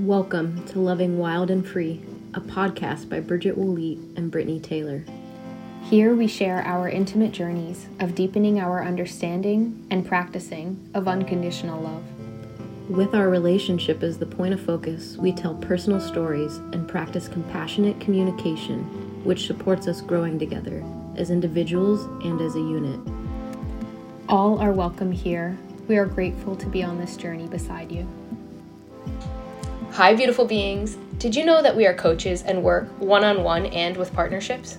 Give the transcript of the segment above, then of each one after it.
Welcome to Loving Wild and Free, a podcast by Bridget Woolley and Brittany Taylor. Here we share our intimate journeys of deepening our understanding and practicing of unconditional love. With our relationship as the point of focus, we tell personal stories and practice compassionate communication, which supports us growing together as individuals and as a unit. All are welcome here. We are grateful to be on this journey beside you. Hi, beautiful beings. Did you know that we are coaches and work one on one and with partnerships?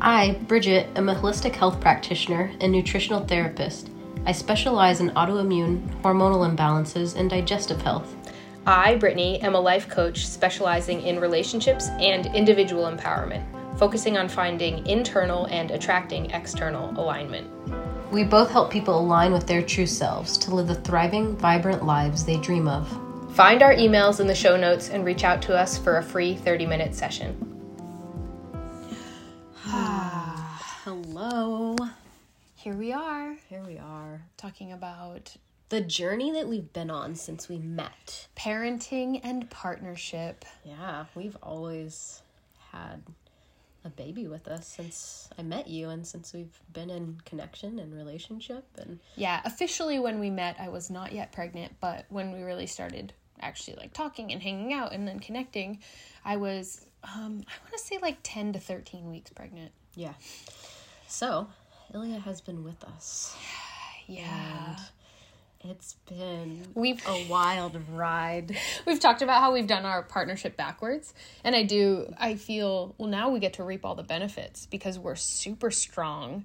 I, Bridget, am a holistic health practitioner and nutritional therapist. I specialize in autoimmune, hormonal imbalances, and digestive health. I, Brittany, am a life coach specializing in relationships and individual empowerment, focusing on finding internal and attracting external alignment. We both help people align with their true selves to live the thriving, vibrant lives they dream of. Find our emails in the show notes and reach out to us for a free 30 minute session. Hello. Here we are, Here we are. talking about The journey that we've been on since we met. parenting and partnership. Yeah, we've always had a baby with us since I met you and since we've been in connection and relationship and Yeah, officially when we met, I was not yet pregnant, but when we really started actually like talking and hanging out and then connecting, I was um I want to say like 10 to 13 weeks pregnant. yeah. So, Ilya has been with us. Yeah. And it's been We've a wild ride. we've talked about how we've done our partnership backwards and i do i feel well now we get to reap all the benefits because we're super strong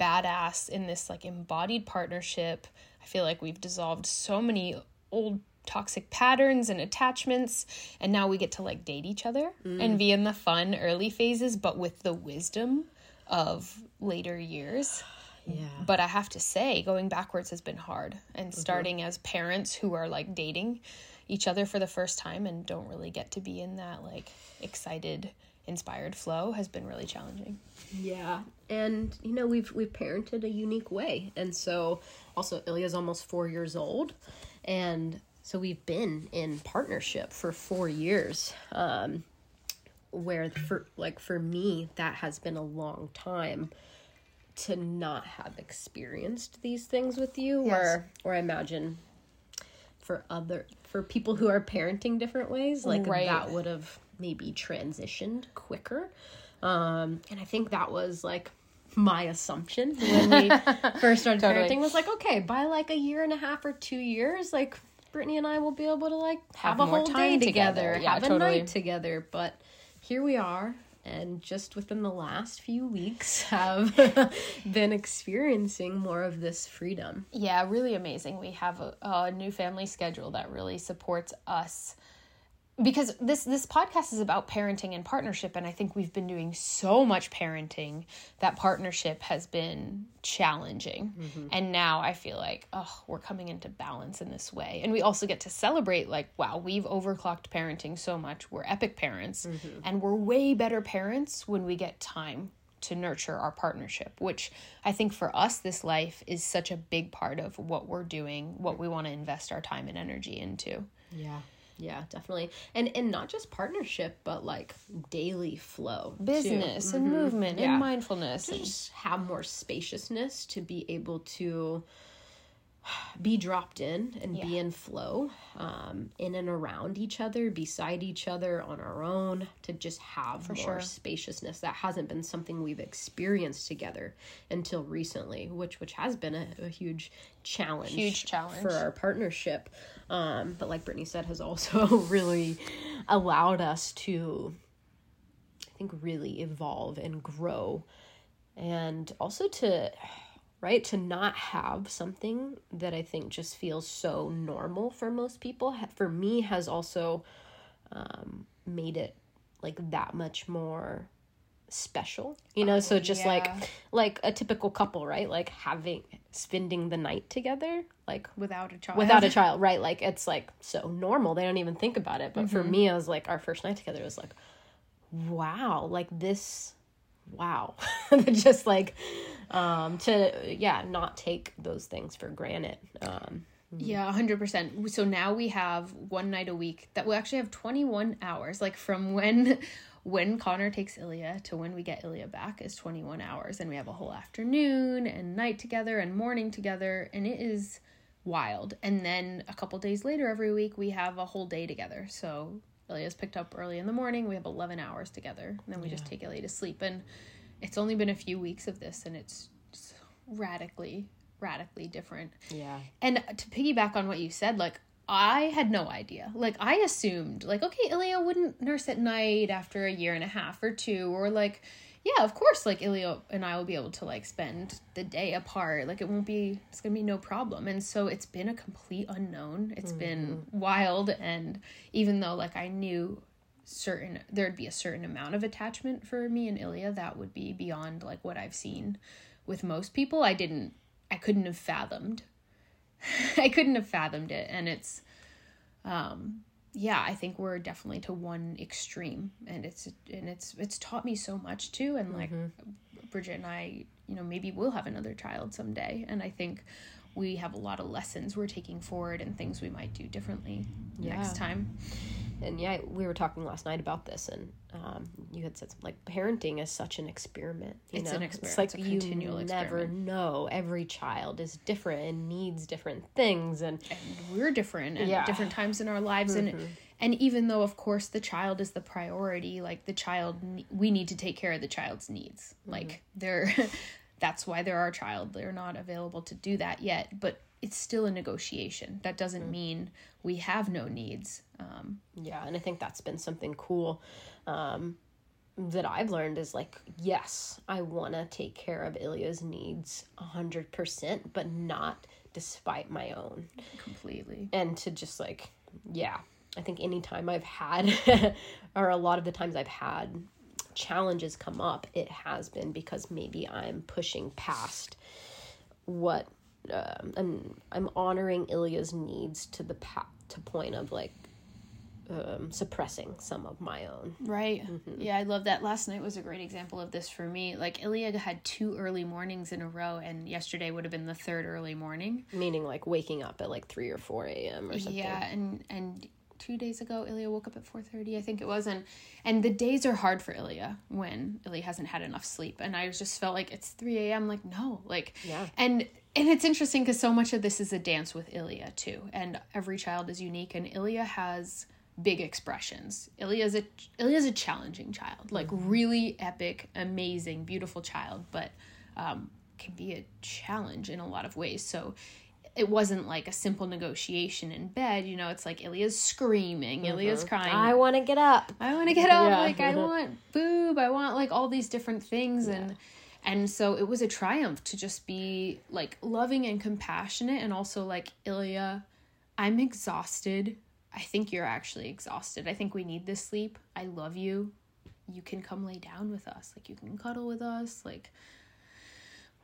badass in this like embodied partnership i feel like we've dissolved so many old toxic patterns and attachments and now we get to like date each other and be in the fun early phases but with the wisdom of later years Yeah. but I have to say, going backwards has been hard. And mm-hmm. starting as parents who are like dating each other for the first time and don't really get to be in that like excited, inspired flow has been really challenging. Yeah, and you know we've we've parented a unique way, and so also Ilya's almost four years old, and so we've been in partnership for four years. Um, where for like for me that has been a long time to not have experienced these things with you, Yes. or or I imagine for other for people who are parenting different ways, like Right. that would have maybe transitioned quicker. Um, and I think that was like my assumption when we first started Totally. parenting was like, okay, by like a year and a half or two years, like Brittany and I will be able to like have, Have a whole time day together. together, Yeah, have a night together. But here we are, and just within the last few weeks, have been experiencing more of this freedom. Yeah, really amazing. We have a, a new family schedule that really supports us because this this podcast is about parenting and partnership and I think we've been doing so much parenting that partnership has been challenging. Mm-hmm. And now I feel like oh, we're coming into balance in this way. And we also get to celebrate like wow, we've overclocked parenting so much. We're epic parents mm-hmm. and we're way better parents when we get time to nurture our partnership, which I think for us, this life is such a big part of what we're doing, what we want to invest our time and energy into. Yeah. Yeah, definitely. And and not just partnership, but like daily flow. too. Business and mm-hmm. movement Yeah. and mindfulness. to and- just have more spaciousness to be able to be dropped in and be in flow um, in and around each other beside each other on our own to just have more sure. spaciousness that hasn't been something we've experienced together until recently which which has been a, a huge challenge Huge challenge. for our partnership um, but like brittany said has also really allowed us to I think really evolve and grow and also to right? To not have something that I think just feels so normal for most people for me has also um, made it like that much more special you know? So just like yeah. like a typical couple right? Like having spending the night together like without a child. without a child right? Like it's like so normal. They don't even think about it. But for me i was like our first night together was like wow like this wow just like um to yeah not take those things for granted um Yeah, 100%. So now we have one night a week that we actually have 21 hours. Like from when when Connor takes Ilya to when we get Ilya back is 21 hours and we have a whole afternoon and night together and morning together and it is wild. And then a couple days later every week we have a whole day together. So Ilya's picked up early in the morning. We have 11 hours together. And then we just take Ilya to sleep and it's only been a few weeks of this and it's radically radically different. Yeah. And to piggyback on what you said, like I had no idea. Like I assumed, like okay, Ilya wouldn't nurse at night after a year and a half or two, or like, yeah, of course, like Ilya and I will be able to like spend the day apart. Like it won't be, it's gonna be no problem. And so it's been a complete unknown. It's been wild, and even though like I knew certain there'd be a certain amount of attachment for me and Ilya that would be beyond like what I've seen with most people. I didn't I couldn't have fathomed. I couldn't have fathomed it and it's um yeah, I think we're definitely to one extreme and it's and it's it's taught me so much too and like mm-hmm. Bridget and I, you know, maybe we'll have another child someday and I think we have a lot of lessons we're taking forward and things we might do differently next time. And yeah, we were talking last night about this, and um, you had said something like parenting is such an experiment. You It's know? an experiment. It's like It's a you continual never experiment. know. Every child is different and needs different things, and and we're different and Yeah. at different times in our lives and mm-hmm. and even though of course the child is the priority like the child we need to take care of the child's needs mm-hmm. like they're that's why they're our child they're not available to do that yet but it's still a negotiation that doesn't mm. mean we have no needs um Yeah, and I think that's been something cool um, that I've learned is like, yes, I want to take care of Ilya's needs 100%, but not despite my own. completely And to just like, yeah, I think anytime I've had, or a lot of the times I've had challenges come up, it has been because maybe I'm pushing past what um, I'm I'm honoring Ilya's needs to the pa- to point of like um, suppressing some of my own. Right. Yeah, I love that. Last night was a great example of this for me. Like Ilya had two early mornings in a row, and yesterday would have been the third early morning. Meaning like waking up at like three or four a.m. or something. Yeah, and and two days ago, Ilya woke up at four thirty, I think it was, and and the days are hard for Ilya when Ilya hasn't had enough sleep, and I just felt like it's three a.m. Like no, like Yeah. and and it's interesting because so much of this is a dance with Ilya too, and every child is unique, and Ilya has big expressions. Ilya's a Ilya's a challenging child, like really epic, amazing, beautiful child, but um, can be a challenge in a lot of ways. So it wasn't like a simple negotiation in bed. You know, it's like Ilya's screaming, Ilya's crying. I want to get up. I want to get up. Yeah. Like I want boob. I want like all these different things and and so it was a triumph to just be like loving and compassionate and also like Ilya, I'm exhausted. I think you're actually exhausted. I think we need this sleep. I love you. You can come lay down with us. Like you can cuddle with us. Like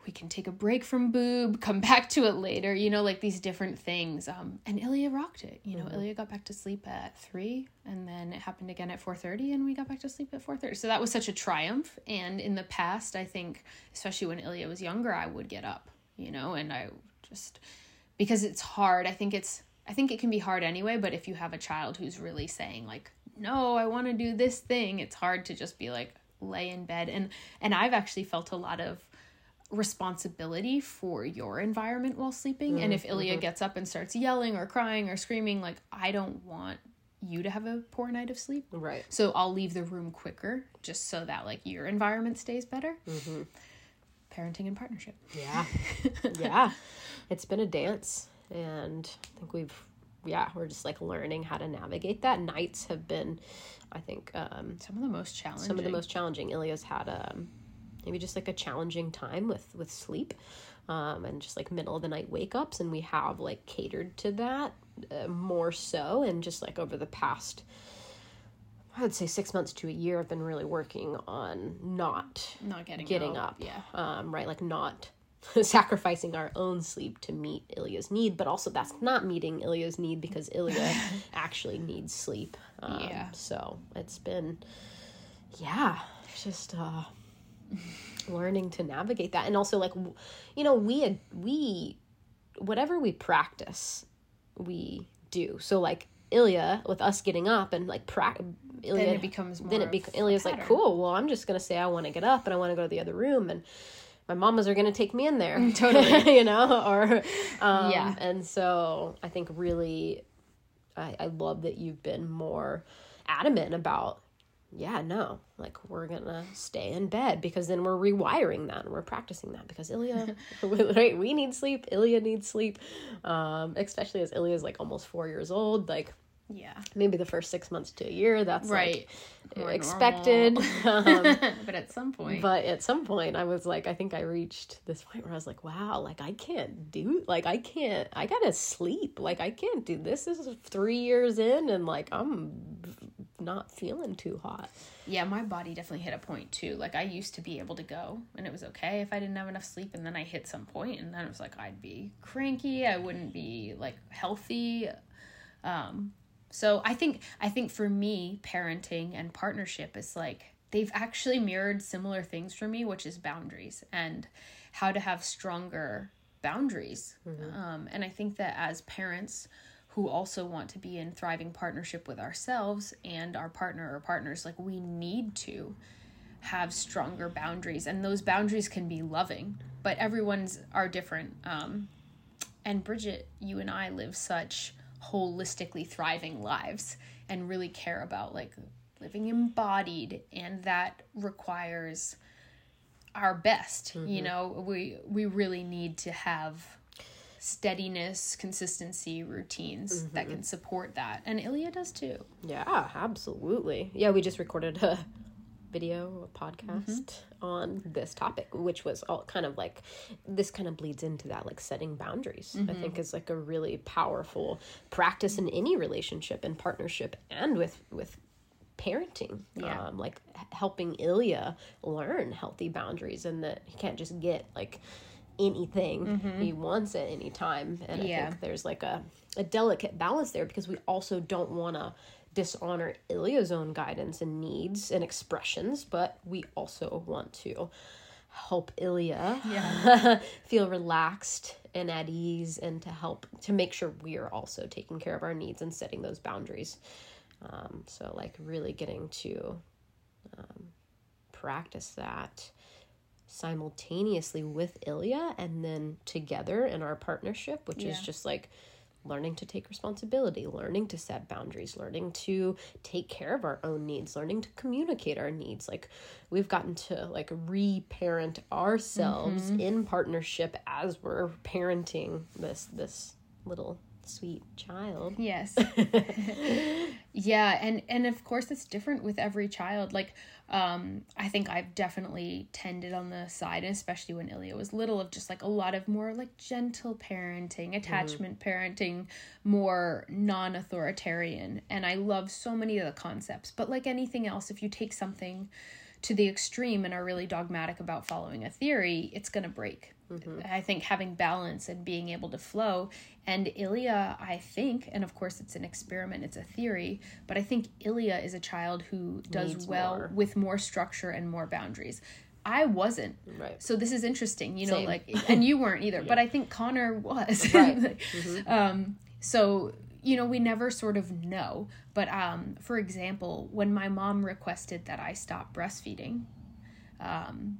we can take a break from boob, come back to it later, you know, like these different things. Um, and Ilya rocked it. You know, Ilya got back to sleep at three, and then it happened again at four thirty, and we got back to sleep at four thirty. So that was such a triumph. And in the past, I think, especially when Ilya was younger, I would get up, you know, and I just because it's hard. I think it's I think it can be hard anyway. But if you have a child who's really saying like, no, I want to do this thing, it's hard to just be like lay in bed. And and I've actually felt a lot of responsibility for your environment while sleeping. And if mm, Ilya mm-hmm. gets up and starts yelling or crying or screaming, like, I don't want you to have a poor night of sleep. Right. So I'll leave the room quicker just so that like your environment stays better. Mm-hmm. Parenting and partnership. Yeah. yeah. It's been a dance and I think we've yeah, we're just like learning how to navigate that. Nights have been I think um Some of the most challenging. some of the most challenging. Ilya's had um maybe just like a challenging time with with sleep. Um, and just like middle of the night wake ups, and we have like catered to that uh, more so. And just like over the past, I would say six months to a year, I've been really working on not not getting getting out. up. Yeah. Um, right, like not sacrificing our own sleep to meet Ilya's need, but also that's not meeting Ilya's need because Ilya actually needs sleep. Um, Yeah. So it's been, yeah, it's just uh, learning to navigate that, and also like, you know, we had we whatever we practice we do. So like Ilya with us getting up and like pra- Ilya, Then it becomes then it of bec- a Ilya's like cool. Well, I'm just gonna say I want to get up and I want to go to the other room and my mamas are gonna take me in there, Totally. you know, or um, Yeah. And so I think really, I, I love that you've been more adamant about yeah, no, like we're gonna stay in bed because then we're rewiring that and we're practicing that because Ilya, right? We need sleep. Ilya needs sleep, um, especially as Ilya is like almost four years old. Like Yeah. maybe the first six months to a year, that's Right. like expected. um, but at some point. but at some point, I was like, I think I reached this point where I was like, wow, like I can't do, like I can't, I gotta sleep. Like I can't do this. This is three years in, and like I'm not feeling too hot. yeah, my body definitely hit a point too. Like I used to be able to go and it was okay if I didn't have enough sleep and then I hit some point and then it was like I'd be cranky, I wouldn't be like healthy. Um so I think I think for me parenting and partnership is like they've actually mirrored similar things for me, which is boundaries and how to have stronger boundaries. Um, and I think that as parents who also want to be in thriving partnership with ourselves and our partner or partners, like we need to have stronger boundaries. And those boundaries can be loving, but everyone's are different. Um, and Bridget, you and I live such holistically thriving lives and really care about like living embodied and that requires our best you mm-hmm. know? We we really need to have steadiness consistency routines that mm-hmm. can support that and Ilya does too. Yeah, absolutely. Yeah, we just recorded a video, a podcast Mm-hmm. on this topic, which was all kind of like this kind of bleeds into that, like setting boundaries. I Mm-hmm. think is like a really powerful practice in any relationship and partnership and with with parenting. Yeah. Um, like helping Ilya learn healthy boundaries and that he can't just get like anything he wants at any time. And I Mm-hmm. Yeah. think there's like a, a delicate balance there because we also don't want to dishonor Ilya's own guidance and needs and expressions, but we also want to help Ilya Yeah. feel relaxed and at ease and to help to make sure we are also taking care of our needs and setting those boundaries. Um, so like really getting to um, practice that simultaneously with Ilya and then together in our partnership, which is just like learning to take responsibility, learning to set boundaries, learning to take care of our own needs, learning to communicate our needs. Like we've gotten to like reparent ourselves mm-hmm. in partnership as we're parenting this this little sweet child. Yes. yeah, and and of course it's different with every child. Like um I think I've definitely tended on the side, especially when Ilya was little of just like a lot of more like gentle parenting, attachment parenting, more non-authoritarian. And I love so many of the concepts. But like anything else, if you take something to the extreme and are really dogmatic about following a theory, it's going to break. I think having balance and being able to flow. And Ilya, I think, and of course it's an experiment, it's a theory, but I think Ilya is a child who does Needs well more. with more structure and more boundaries. I wasn't. Right. So this is interesting, you know, Same. like, and you weren't either, but I think Connor was. Right. Like, um, so you know we never sort of know. But um, for example when my mom requested that i stop breastfeeding um,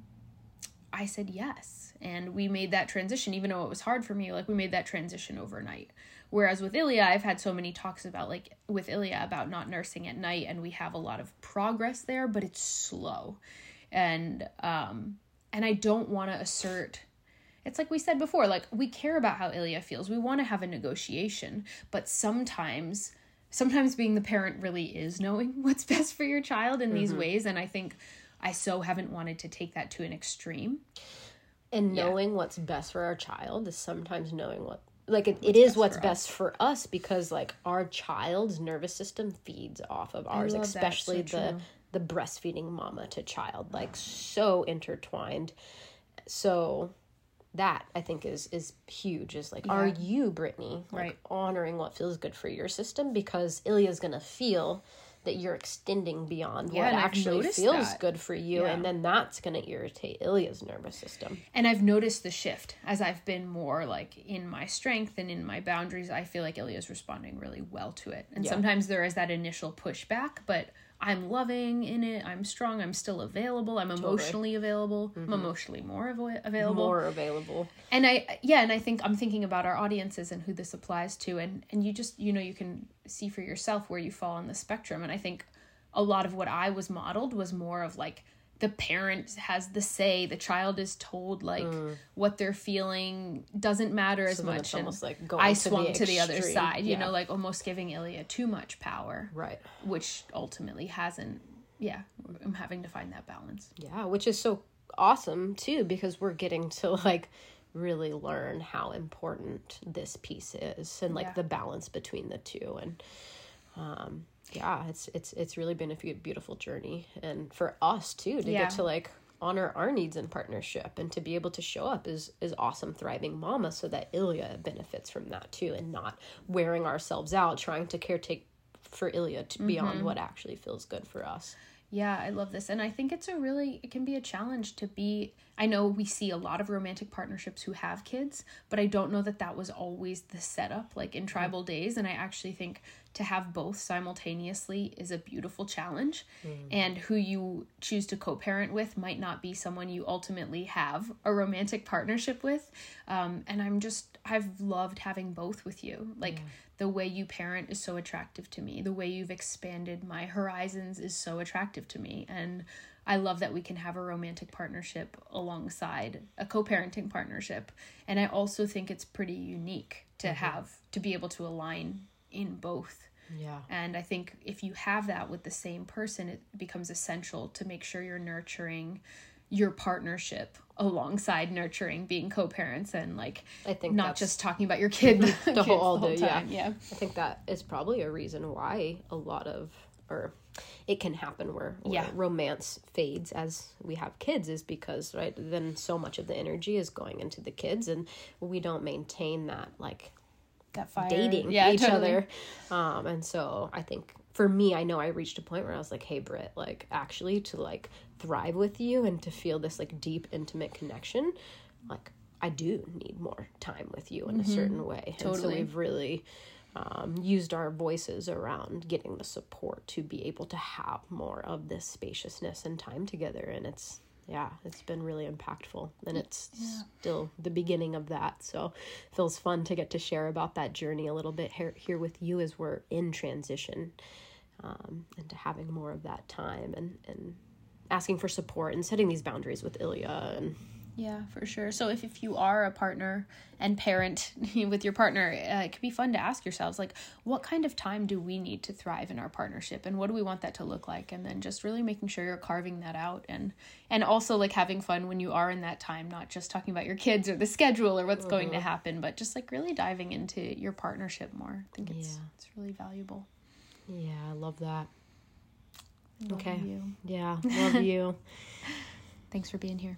i said yes. And we made that transition even though it was hard for me like we made that transition overnight. Whereas with ilya i've had so many talks about like with ilya about not nursing at night and we have a lot of progress there but it's slow. And um and i don't want to assert it's like we said before like we care about how ilya feels. We want to have a negotiation. But sometimes sometimes being the parent really is knowing what's best for your child in these mm-hmm. ways. And i think i so haven't wanted to take that to an extreme. And knowing what's best for our child is sometimes knowing what like it, it is best what's for best for us because like our child's nervous system feeds off of ours especially So the true. the breastfeeding mama to child like so intertwined. So that i think is is huge is like are you brittany like, Right. honoring what feels good for your system because ilya's gonna feel that you're extending beyond Yeah, what actually feels that. good for you Yeah. and then that's to irritate Ilya's nervous system and I've noticed the shift as I've been more like in my strength and in my boundaries. I feel like Ilya's responding really well to it. And Yeah. sometimes there is that initial pushback, but I'm loving in it. I'm strong. I'm still available. I'm emotionally available. I'm mm-hmm. emotionally more avo- available. more available and i yeah and i think i'm thinking about our audiences and who this applies to and and you just you know you can see for yourself where you fall on the spectrum and i think a lot of what i was modeled was more of like the parent has the say the child is told like what they're feeling doesn't matter as Mm. much and almost like i to the swung to the other side you know like almost giving ilya too much power. Right. Which ultimately hasn't yeah i'm having to find that balance. Yeah, which is so awesome too because we're getting to like really learn how important this piece is and like Yeah. the balance between the two and um yeah, it's it's it's really been a beautiful journey and for us too to Yeah. get to like honor our needs in partnership and to be able to show up as is awesome thriving mama so that Ilya benefits from that too and not wearing ourselves out trying to caretake for Ilya to beyond mm-hmm. what actually feels good for us. Yeah, I love this. And I think it's a really, it can be a challenge to be. I know we see a lot of romantic partnerships who have kids, but I don't know that that was always the setup, like in mm-hmm. tribal days. And I actually think to have both simultaneously is a beautiful challenge. And who you choose to co parent with might not be someone you ultimately have a romantic partnership with. Um, and I'm just, I've loved having both with you. Like, the way you parent is so attractive to me. The way you've expanded my horizons is so attractive to me. And I love that we can have a romantic partnership alongside a co parenting partnership. And I also think it's pretty unique to have, to be able to align in both. Yeah. And I think if you have that with the same person, it becomes essential to make sure you're nurturing your partnership alongside nurturing being co-parents and like I think not just talking about your kid the, kids whole- the whole day, yeah. time. Yeah. I think that is probably a reason why a lot of or it can happen where, where Yeah. romance fades as we have kids is because right then so much of the energy is going into the kids and we don't maintain that like That fire. dating yeah, each totally. other um and so i think for me i know i reached a point where i was like hey Britt, like actually to like thrive with you and to feel this like deep intimate connection like i do need more time with you in a certain way and so Mm-hmm. Totally. we've really um, used our voices around getting the support to be able to have more of this spaciousness and time together and it's yeah it's been really impactful and it's still the beginning of that. So feels fun to get to share about that journey a little bit here, here with you as we're in transition um, and to having more of that time and and asking for support and setting these boundaries with Ilya and Yeah, for sure. So if, if you are a partner and parent with your partner, uh, it could be fun to ask yourselves, like, what kind of time do we need to thrive in our partnership, and what do we want that to look like? And then just really making sure you're carving that out, and and also like having fun when you are in that time, not just talking about your kids or the schedule or what's going to happen, but just like really diving into your partnership more. I think it's Yeah. it's really valuable. yeah I love that Love Okay. you. yeah love you Thanks for being here.